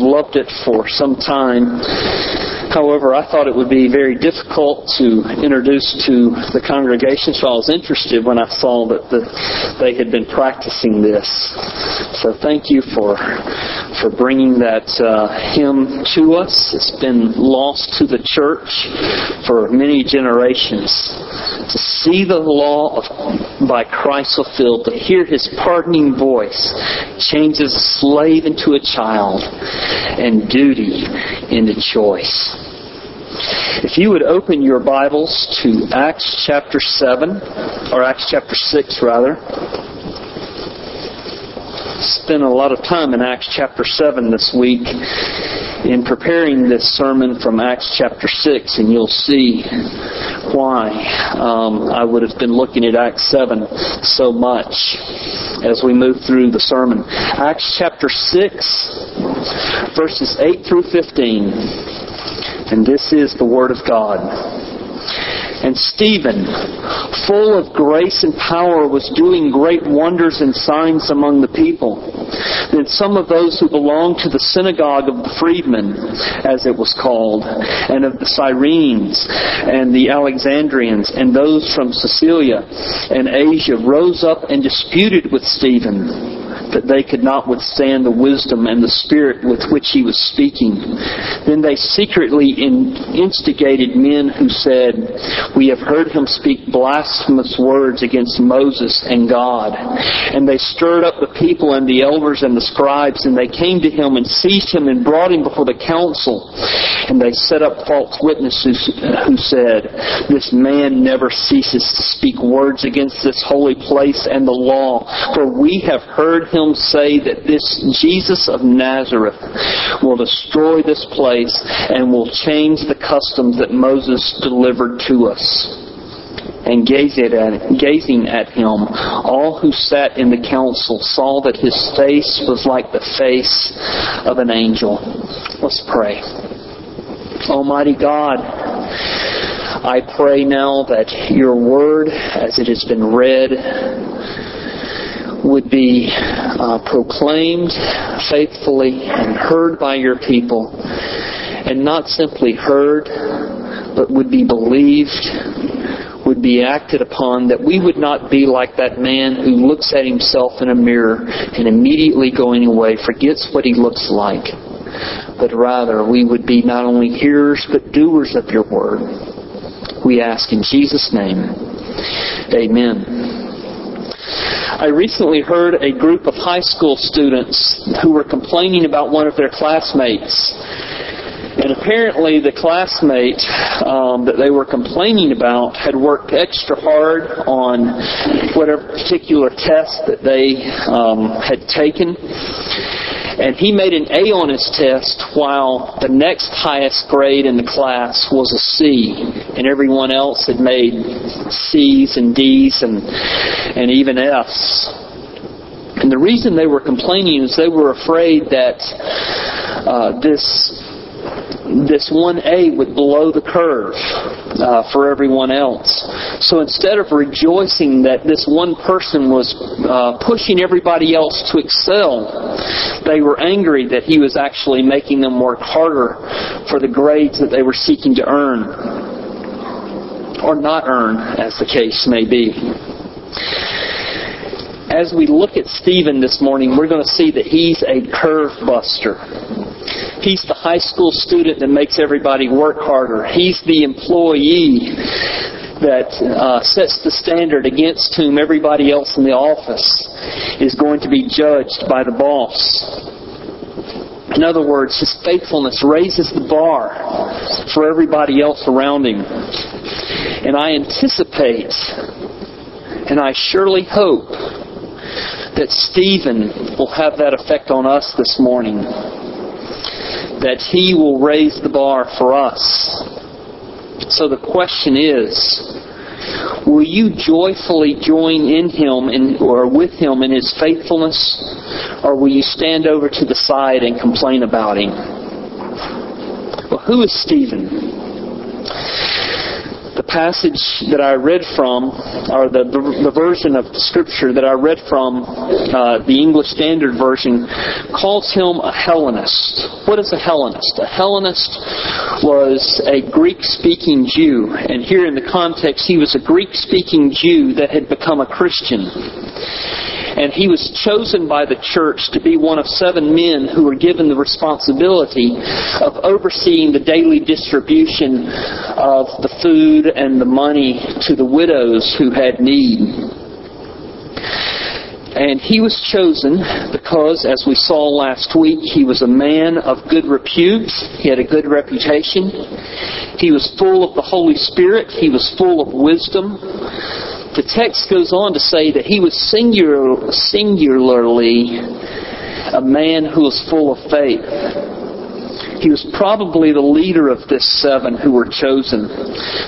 loved it for some time. However, I thought it would be very difficult to introduce to the congregation, so I was interested when I saw that the, they had been practicing this. So thank you for for bringing that uh, hymn to us. It's been lost to the church for many generations. To see the law of, by Christ fulfilled, to hear His pardoning voice, changes a slave into a child, and duty into choice. If you would open your Bibles to Acts chapter 7, or Acts chapter 6 rather. Spent a lot of time in Acts chapter 7 this week in preparing this sermon from Acts chapter 6, and you'll see why um, I would have been looking at Acts 7 so much as we move through the sermon. Acts chapter 6, verses 8 through 15. And this is the Word of God. And Stephen, full of grace and power, was doing great wonders and signs among the people. Then some of those who belonged to the synagogue of the freedmen, as it was called, and of the Cyrenes, and the Alexandrians, and those from Cilicia and Asia, rose up and disputed with Stephen that they could not withstand the wisdom and the spirit with which he was speaking. Then they secretly instigated men who said, We have heard him speak blasphemous words against Moses and God. And they stirred up the people and the elders and the scribes, and they came to him and seized him and brought him before the council. And they set up false witnesses who said, This man never ceases to speak words against this holy place and the law, for we have heard him him say that this Jesus of Nazareth will destroy this place and will change the customs that Moses delivered to us. And gazing at, him, all who sat in the council saw that his face was like the face of an angel. Let's pray. Almighty God, I pray now that your word, as it has been read, would be uh, proclaimed faithfully and heard by your people, and not simply heard, but would be believed, would be acted upon, that we would not be like that man who looks at himself in a mirror and immediately going away forgets what he looks like, but rather we would be not only hearers but doers of your word. We ask in Jesus' name. Amen. I recently heard a group of high school students who were complaining about one of their classmates. And apparently, the classmate um, that they were complaining about had worked extra hard on whatever particular test that they um, had taken and he made an A on his test while the next highest grade in the class was a C, and everyone else had made C's and D's and and even F's. And the reason they were complaining is they were afraid that uh, this this 1A would blow the curve uh, for everyone else. So instead of rejoicing that this one person was uh, pushing everybody else to excel, they were angry that he was actually making them work harder for the grades that they were seeking to earn. Or not earn, as the case may be as we look at Stephen this morning, we're going to see that he's a curve buster. He's the high school student that makes everybody work harder. He's the employee that uh, sets the standard against whom everybody else in the office is going to be judged by the boss. In other words, his faithfulness raises the bar for everybody else around him. And I anticipate, and I surely hope, that Stephen will have that effect on us this morning that He will raise the bar for us. So the question is, will you joyfully join in Him in, or with Him in His faithfulness, or will you stand over to the side and complain about Him? Well, who is Stephen? Passage that I read from, or the, the, the version of the scripture that I read from, uh, the English Standard Version, calls him a Hellenist. What is a Hellenist? A Hellenist was a Greek speaking Jew, and here in the context, he was a Greek speaking Jew that had become a Christian and he was chosen by the church to be one of seven men who were given the responsibility of overseeing the daily distribution of the food and the money to the widows who had need. And he was chosen because, as we saw last week, he was a man of good repute. He had a good reputation. He was full of the Holy Spirit. He was full of wisdom the text goes on to say that he was singular, singularly a man who was full of faith. He was probably the leader of this seven who were chosen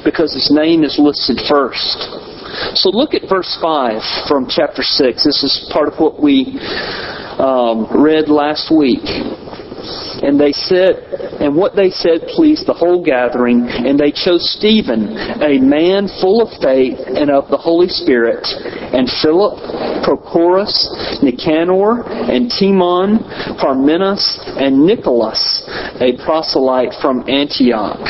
because his name is listed first. So look at verse 5 from chapter 6. This is part of what we um, read last week. And they said, and what they said pleased the whole gathering, and they chose Stephen, a man full of faith and of the Holy Spirit, and Philip, Prochorus, Nicanor, and Timon, Parmenas, and Nicholas, a proselyte from Antioch.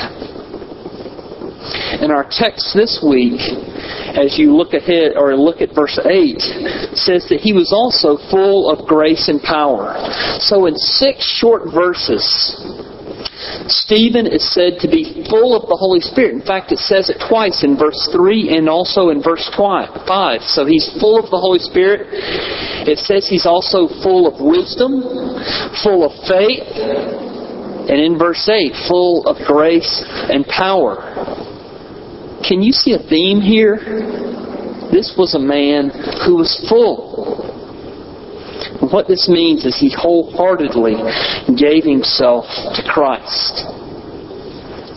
In our text this week, as you look ahead or look at verse 8, says that he was also full of grace and power. So in six short verses, Stephen is said to be full of the Holy Spirit. In fact, it says it twice in verse 3 and also in verse 5. So he's full of the Holy Spirit. It says he's also full of wisdom, full of faith, and in verse 8, full of grace and power. Can you see a theme here? This was a man who was full. What this means is he wholeheartedly gave himself to Christ.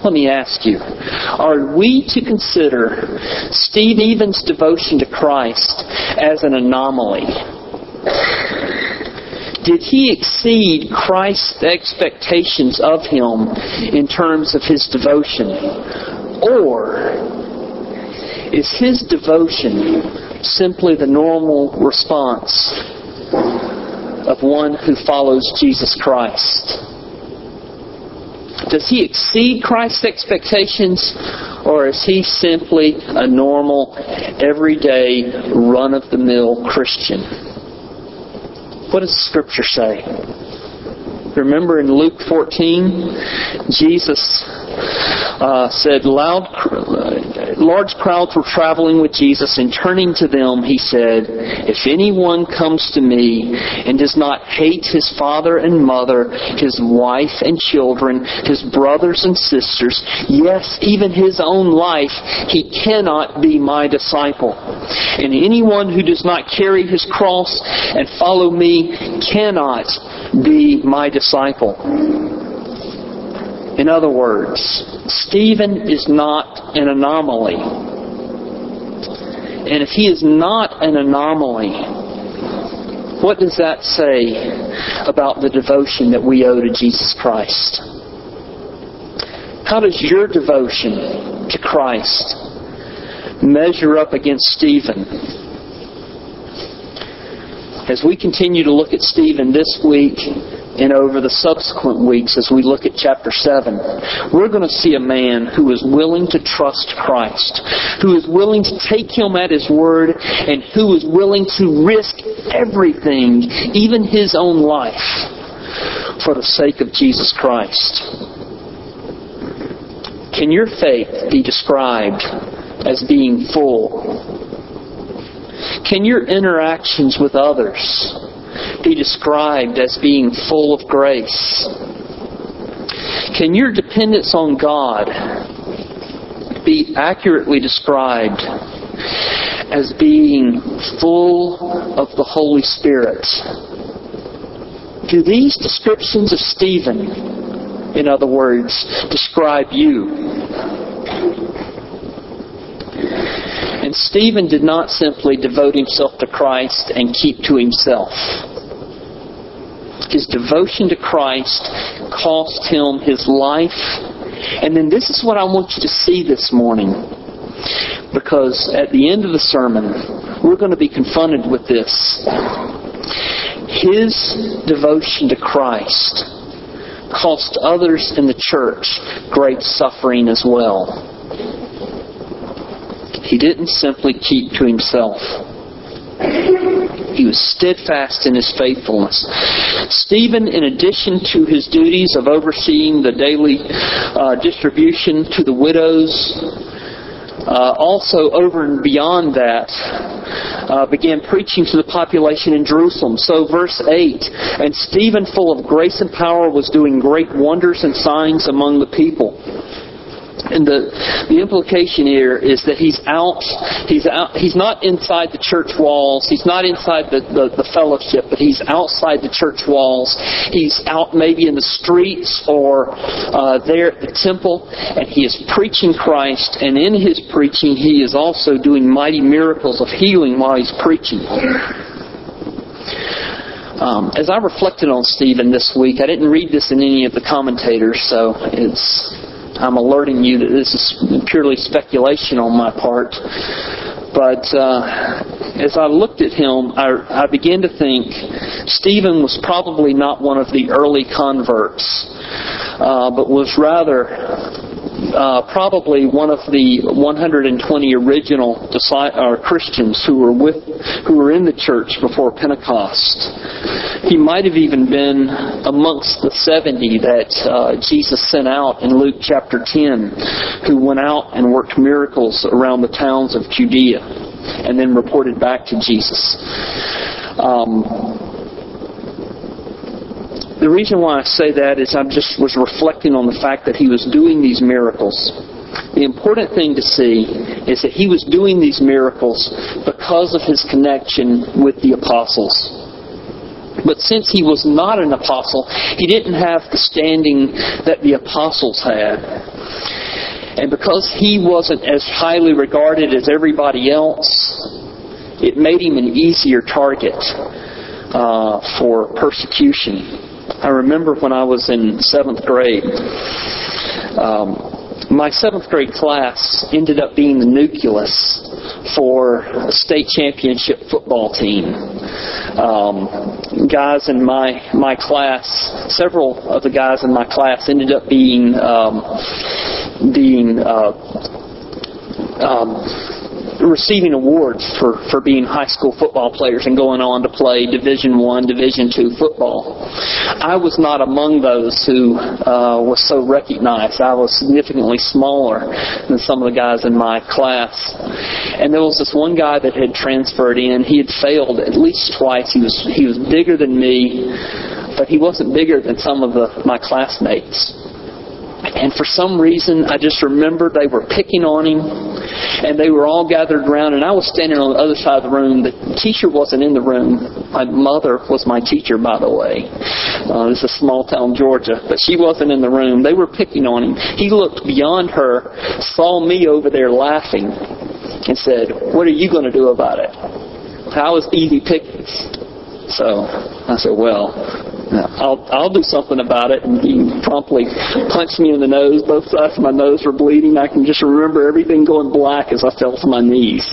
Let me ask you, are we to consider Stephen's devotion to Christ as an anomaly? Did he exceed Christ's expectations of him in terms of his devotion? Or is his devotion simply the normal response of one who follows Jesus Christ? Does he exceed Christ's expectations, or is he simply a normal, everyday, run of the mill Christian? What does Scripture say? Remember in Luke 14, Jesus uh, said, loud, large crowds were traveling with Jesus, and turning to them, he said, If anyone comes to me and does not hate his father and mother, his wife and children, his brothers and sisters, yes, even his own life, he cannot be my disciple. And anyone who does not carry his cross and follow me cannot be my disciple. In other words, Stephen is not an anomaly. And if he is not an anomaly, what does that say about the devotion that we owe to Jesus Christ? How does your devotion to Christ measure up against Stephen? As we continue to look at Stephen this week and over the subsequent weeks as we look at chapter 7, we're going to see a man who is willing to trust Christ, who is willing to take him at his word, and who is willing to risk everything, even his own life, for the sake of Jesus Christ. Can your faith be described as being full can your interactions with others be described as being full of grace? Can your dependence on God be accurately described as being full of the Holy Spirit? Do these descriptions of Stephen, in other words, describe you? And Stephen did not simply devote himself to Christ and keep to himself. His devotion to Christ cost him his life. And then this is what I want you to see this morning. Because at the end of the sermon, we're going to be confronted with this. His devotion to Christ cost others in the church great suffering as well. He didn't simply keep to himself. He was steadfast in his faithfulness. Stephen, in addition to his duties of overseeing the daily uh, distribution to the widows, uh, also over and beyond that, uh, began preaching to the population in Jerusalem. So, verse 8 And Stephen, full of grace and power, was doing great wonders and signs among the people. And the, the implication here is that he's out, he's out, he's not inside the church walls, he's not inside the, the, the fellowship, but he's outside the church walls. He's out maybe in the streets or uh, there at the temple, and he is preaching Christ, and in his preaching he is also doing mighty miracles of healing while he's preaching. Um, as I reflected on Stephen this week, I didn't read this in any of the commentators, so it's I'm alerting you that this is purely speculation on my part. But uh, as I looked at him, I, I began to think Stephen was probably not one of the early converts, uh, but was rather uh, probably one of the 120 original or Christians who were with, who were in the church before Pentecost. He might have even been amongst the 70 that uh, Jesus sent out in Luke chapter 10, who went out and worked miracles around the towns of Judea, and then reported back to Jesus. Um, the reason why I say that is I just was reflecting on the fact that he was doing these miracles. The important thing to see is that he was doing these miracles because of his connection with the apostles. But since he was not an apostle, he didn't have the standing that the apostles had. And because he wasn't as highly regarded as everybody else, it made him an easier target uh, for persecution. I remember when I was in seventh grade, um, my seventh grade class ended up being the nucleus for a state championship football team. Um, guys in my my class, several of the guys in my class ended up being um, being uh, um, receiving awards for, for being high school football players and going on to play Division One, Division Two football. I was not among those who uh, was so recognized. I was significantly smaller than some of the guys in my class. And there was this one guy that had transferred in. He had failed at least twice. He was he was bigger than me, but he wasn't bigger than some of the, my classmates. And for some reason, I just remember they were picking on him, and they were all gathered around, and I was standing on the other side of the room. The teacher wasn't in the room. My mother was my teacher, by the way. Uh, this is small town Georgia, but she wasn't in the room. They were picking on him. He looked beyond her, saw me over there laughing, and said, "What are you going to do about it?" I was easy pickings. So I said, "Well, I'll I'll do something about it. And he promptly punched me in the nose. Both sides of my nose were bleeding. I can just remember everything going black as I fell to my knees.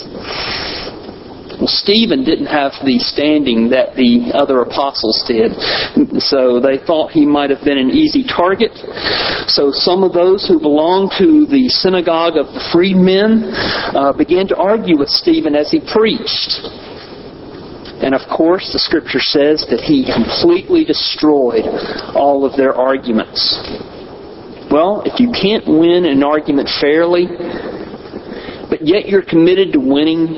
Well, Stephen didn't have the standing that the other apostles did, so they thought he might have been an easy target. So some of those who belonged to the synagogue of the freedmen uh, began to argue with Stephen as he preached. And of course, the scripture says that he completely destroyed all of their arguments. Well, if you can't win an argument fairly, but yet you're committed to winning,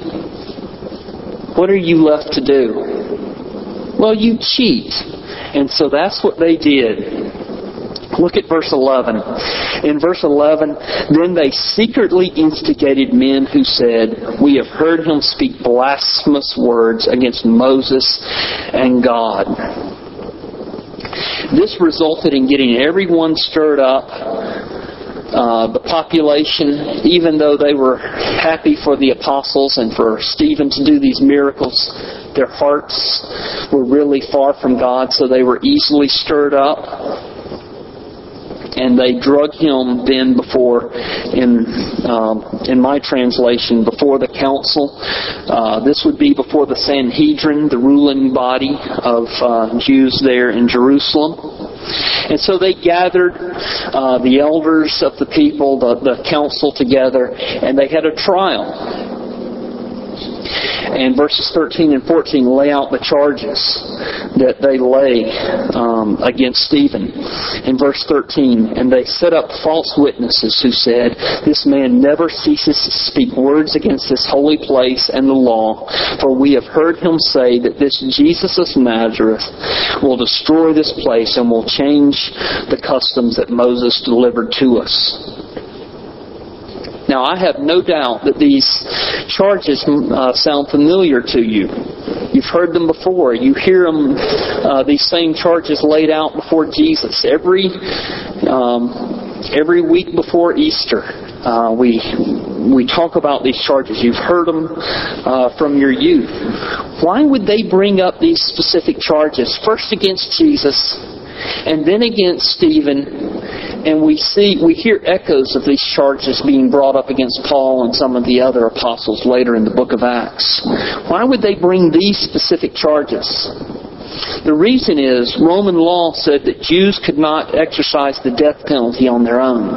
what are you left to do? Well, you cheat. And so that's what they did. Look at verse 11. In verse 11, then they secretly instigated men who said, We have heard him speak blasphemous words against Moses and God. This resulted in getting everyone stirred up. Uh, the population, even though they were happy for the apostles and for Stephen to do these miracles, their hearts were really far from God, so they were easily stirred up. And they drug him then before, in um, in my translation, before the council. Uh, this would be before the Sanhedrin, the ruling body of uh, Jews there in Jerusalem. And so they gathered uh, the elders of the people, the, the council together, and they had a trial. And verses 13 and 14 lay out the charges that they lay um, against Stephen. In verse 13, and they set up false witnesses who said, This man never ceases to speak words against this holy place and the law, for we have heard him say that this Jesus of Nazareth will destroy this place and will change the customs that Moses delivered to us. Now, I have no doubt that these charges uh, sound familiar to you. You've heard them before. You hear them, uh, these same charges laid out before Jesus every um, every week before Easter. Uh, we we talk about these charges. You've heard them uh, from your youth. Why would they bring up these specific charges? First against Jesus, and then against Stephen, and we see, we hear echoes of these charges being brought up against Paul and some of the other apostles later in the book of Acts. Why would they bring these specific charges? The reason is Roman law said that Jews could not exercise the death penalty on their own.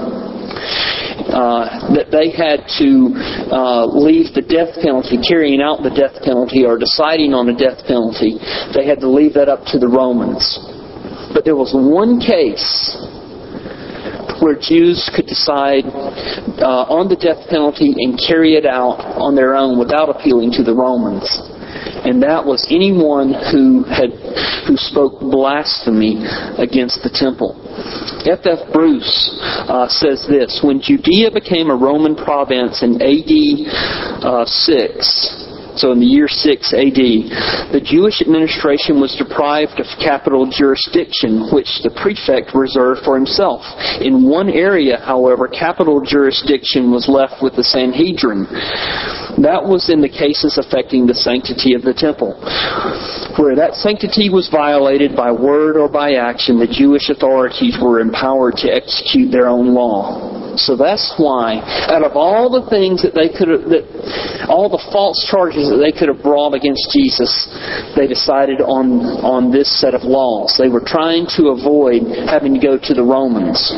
Uh, that they had to uh, leave the death penalty, carrying out the death penalty or deciding on a death penalty, they had to leave that up to the Romans. But there was one case where Jews could decide uh, on the death penalty and carry it out on their own without appealing to the Romans. And that was anyone who had who spoke blasphemy against the temple. F. F. Bruce uh, says this: When Judea became a Roman province in A.D. Uh, six, so in the year 6 AD, the Jewish administration was deprived of capital jurisdiction, which the prefect reserved for himself. In one area, however, capital jurisdiction was left with the Sanhedrin. That was in the cases affecting the sanctity of the temple. Where that sanctity was violated by word or by action, the Jewish authorities were empowered to execute their own law. So that's why, out of all the things that they could have, that, all the false charges that they could have brought against Jesus, they decided on, on this set of laws. They were trying to avoid having to go to the Romans.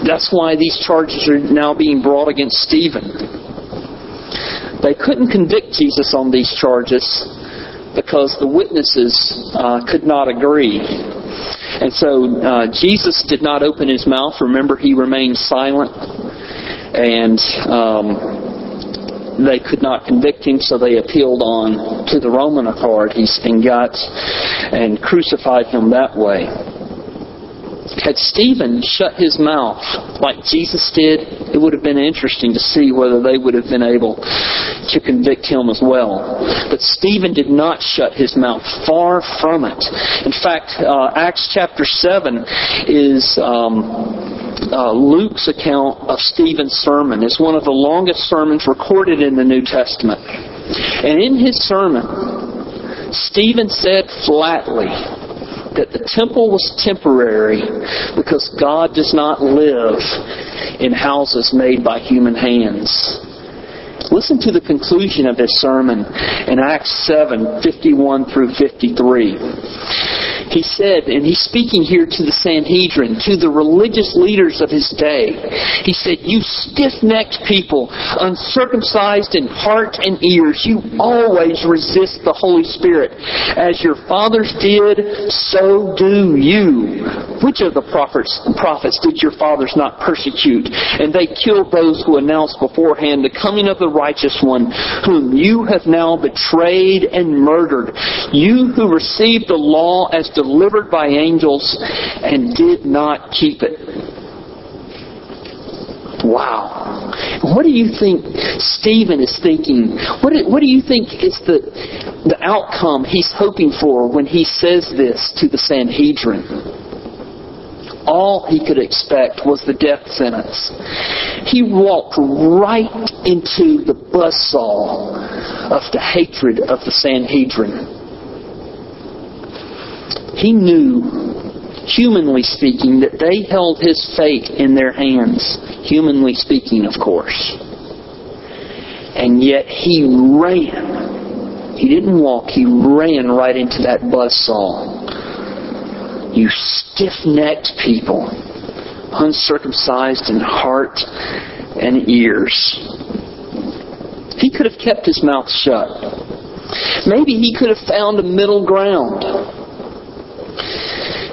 That's why these charges are now being brought against Stephen. They couldn't convict Jesus on these charges because the witnesses uh, could not agree. And so uh, Jesus did not open his mouth. Remember, he remained silent. And um, they could not convict him, so they appealed on to the Roman authorities and got and crucified him that way. Had Stephen shut his mouth like Jesus did, it would have been interesting to see whether they would have been able to convict him as well. But Stephen did not shut his mouth. Far from it. In fact, uh, Acts chapter 7 is. Um, uh, Luke's account of Stephen's sermon is one of the longest sermons recorded in the New Testament. And in his sermon, Stephen said flatly, that the temple was temporary because God does not live in houses made by human hands. Listen to the conclusion of his sermon in Acts 7 51 through 53 he said, and he's speaking here to the Sanhedrin, to the religious leaders of his day. He said, You stiff necked people, uncircumcised in heart and ears, you always resist the Holy Spirit. As your fathers did, so do you. Which of the prophets, prophets did your fathers not persecute? And they killed those who announced beforehand the coming of the righteous one, whom you have now betrayed and murdered. You who received the law as delivered by angels and did not keep it. Wow. What do you think Stephen is thinking? What do, what do you think is the, the outcome he's hoping for when he says this to the Sanhedrin? All he could expect was the death sentence. He walked right into the buzzsaw of the hatred of the Sanhedrin. He knew humanly speaking, that they held his fate in their hands. Humanly speaking, of course. And yet he ran. He didn't walk, he ran right into that buzzsaw. You stiff necked people, uncircumcised in heart and ears. He could have kept his mouth shut. Maybe he could have found a middle ground.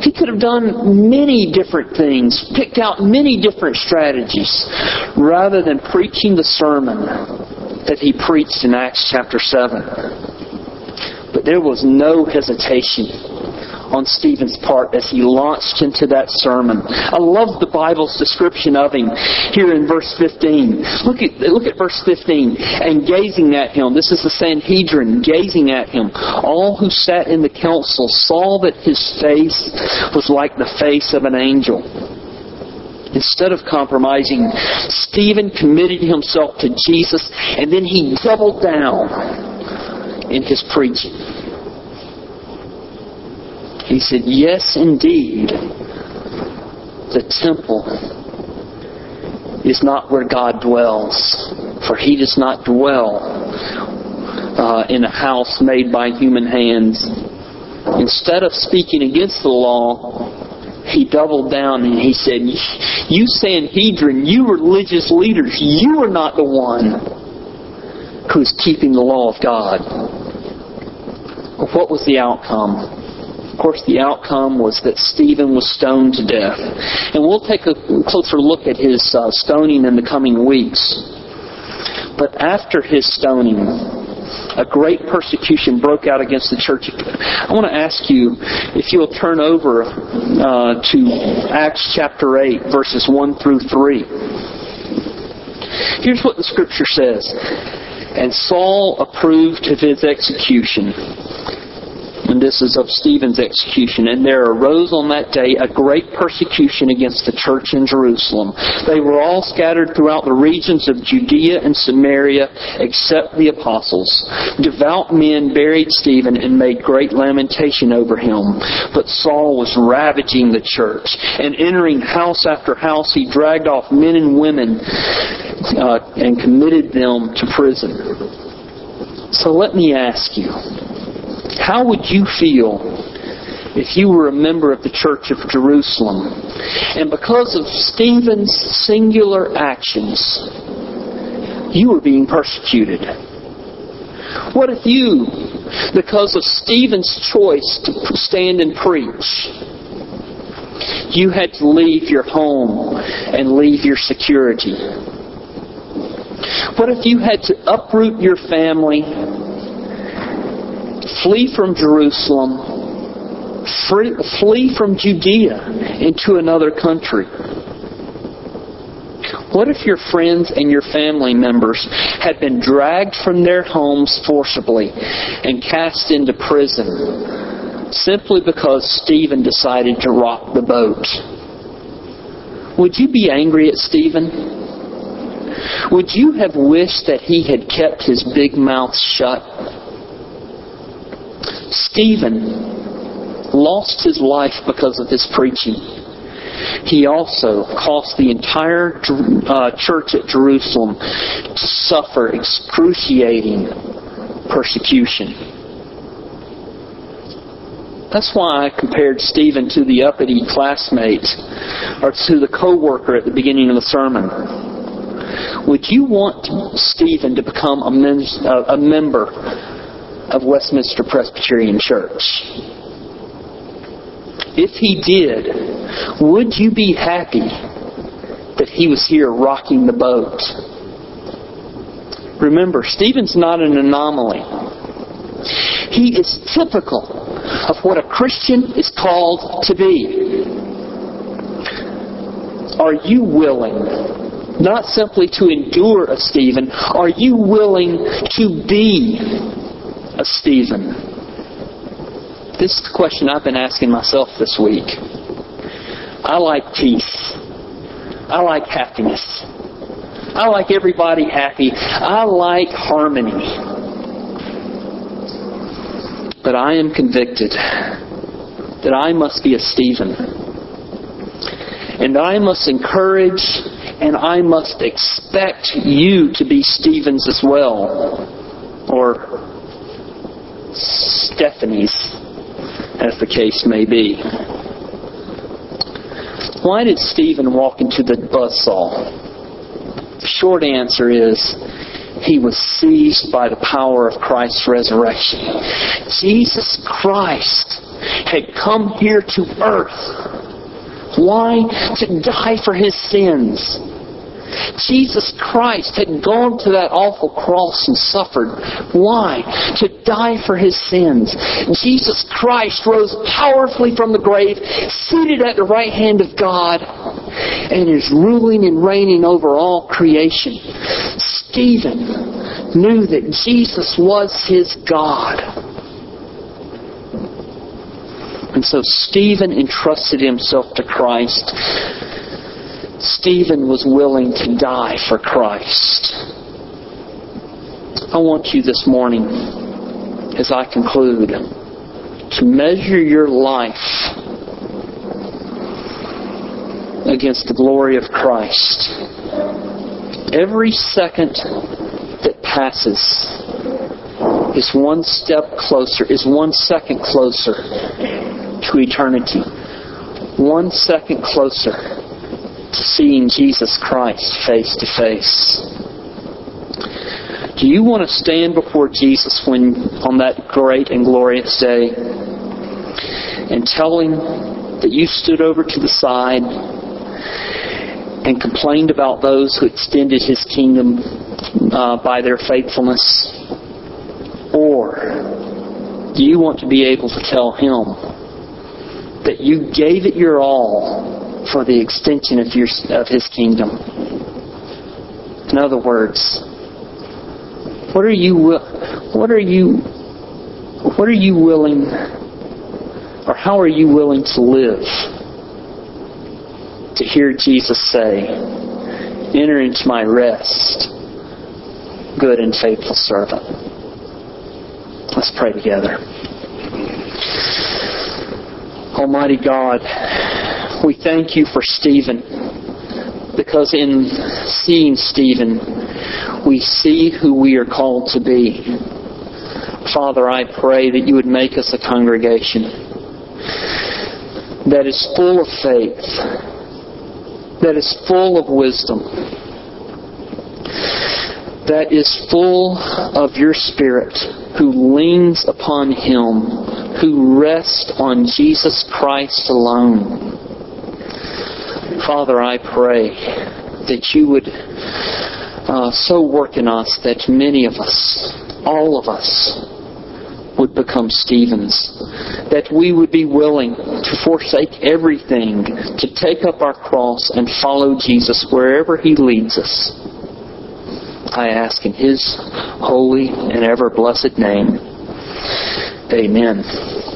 He could have done many different things, picked out many different strategies, rather than preaching the sermon that he preached in Acts chapter 7. But there was no hesitation on Stephen's part as he launched into that sermon. I love the Bible's description of him here in verse 15. Look at, look at verse 15. And gazing at him, this is the Sanhedrin, gazing at him, all who sat in the council saw that his face was like the face of an angel. Instead of compromising, Stephen committed himself to Jesus and then he doubled down in his preaching. He said, Yes, indeed, the temple is not where God dwells, for he does not dwell uh, in a house made by human hands. Instead of speaking against the law, he doubled down and he said, You Sanhedrin, you religious leaders, you are not the one who's keeping the law of God. What was the outcome? Of course, the outcome was that Stephen was stoned to death. And we'll take a closer look at his uh, stoning in the coming weeks. But after his stoning, a great persecution broke out against the church. I want to ask you if you'll turn over uh, to Acts chapter 8, verses 1 through 3. Here's what the scripture says. And Saul approved of his execution and this is of Stephen's execution. And there arose on that day a great persecution against the church in Jerusalem. They were all scattered throughout the regions of Judea and Samaria, except the apostles. Devout men buried Stephen and made great lamentation over him. But Saul was ravaging the church, and entering house after house, he dragged off men and women uh, and committed them to prison. So let me ask you, how would you feel if you were a member of the Church of Jerusalem and because of Stephen's singular actions, you were being persecuted? What if you, because of Stephen's choice to stand and preach, you had to leave your home and leave your security? What if you had to uproot your family flee from Jerusalem, flee from Judea into another country. What if your friends and your family members had been dragged from their homes forcibly and cast into prison simply because Stephen decided to rock the boat? Would you be angry at Stephen? Would you have wished that he had kept his big mouth shut? Stephen lost his life because of his preaching. He also caused the entire uh, church at Jerusalem to suffer excruciating persecution. That's why I compared Stephen to the uppity classmate or to the co-worker at the beginning of the sermon. Would you want Stephen to become a, men- a member of Westminster Presbyterian Church? If he did, would you be happy that he was here rocking the boat? Remember, Stephen's not an anomaly. He is typical of what a Christian is called to be. Are you willing not simply to endure a Stephen, are you willing to be a Stephen? This is the question I've been asking myself this week. I like peace. I like happiness. I like everybody happy. I like harmony. But I am convicted that I must be a Stephen And I must encourage and I must expect you to be Stevens as well. Or Stephanie's, as the case may be. Why did Stephen walk into the buzzsaw? The short answer is he was seized by the power of Christ's resurrection. Jesus Christ had come here to earth. Why? To die for his sins. Jesus Christ had gone to that awful cross and suffered. Why? To die for his sins. Jesus Christ rose powerfully from the grave, seated at the right hand of God, and is ruling and reigning over all creation. Stephen knew that Jesus was his God. And so Stephen entrusted himself to Christ Stephen was willing to die for Christ. I want you this morning, as I conclude, to measure your life against the glory of Christ. Every second that passes is one step closer, is one second closer to eternity. One second closer seeing Jesus Christ face to face. Do you want to stand before Jesus when on that great and glorious day and tell him that you stood over to the side and complained about those who extended his kingdom uh, by their faithfulness? Or do you want to be able to tell him that you gave it your all for the extension of, your, of His kingdom. In other words, what are you what are you what are you willing or how are you willing to live to hear Jesus say, "Enter into my rest, good and faithful servant." Let's pray together. Almighty God, we thank you for Stephen because in seeing Stephen, we see who we are called to be. Father, I pray that you would make us a congregation that is full of faith, that is full of wisdom, that is full of your Spirit, who leans upon Him, who rests on Jesus Christ alone. Father, I pray that you would uh, so work in us that many of us, all of us, would become Stevens. That we would be willing to forsake everything, to take up our cross and follow Jesus wherever He leads us. I ask in His holy and ever blessed name. Amen.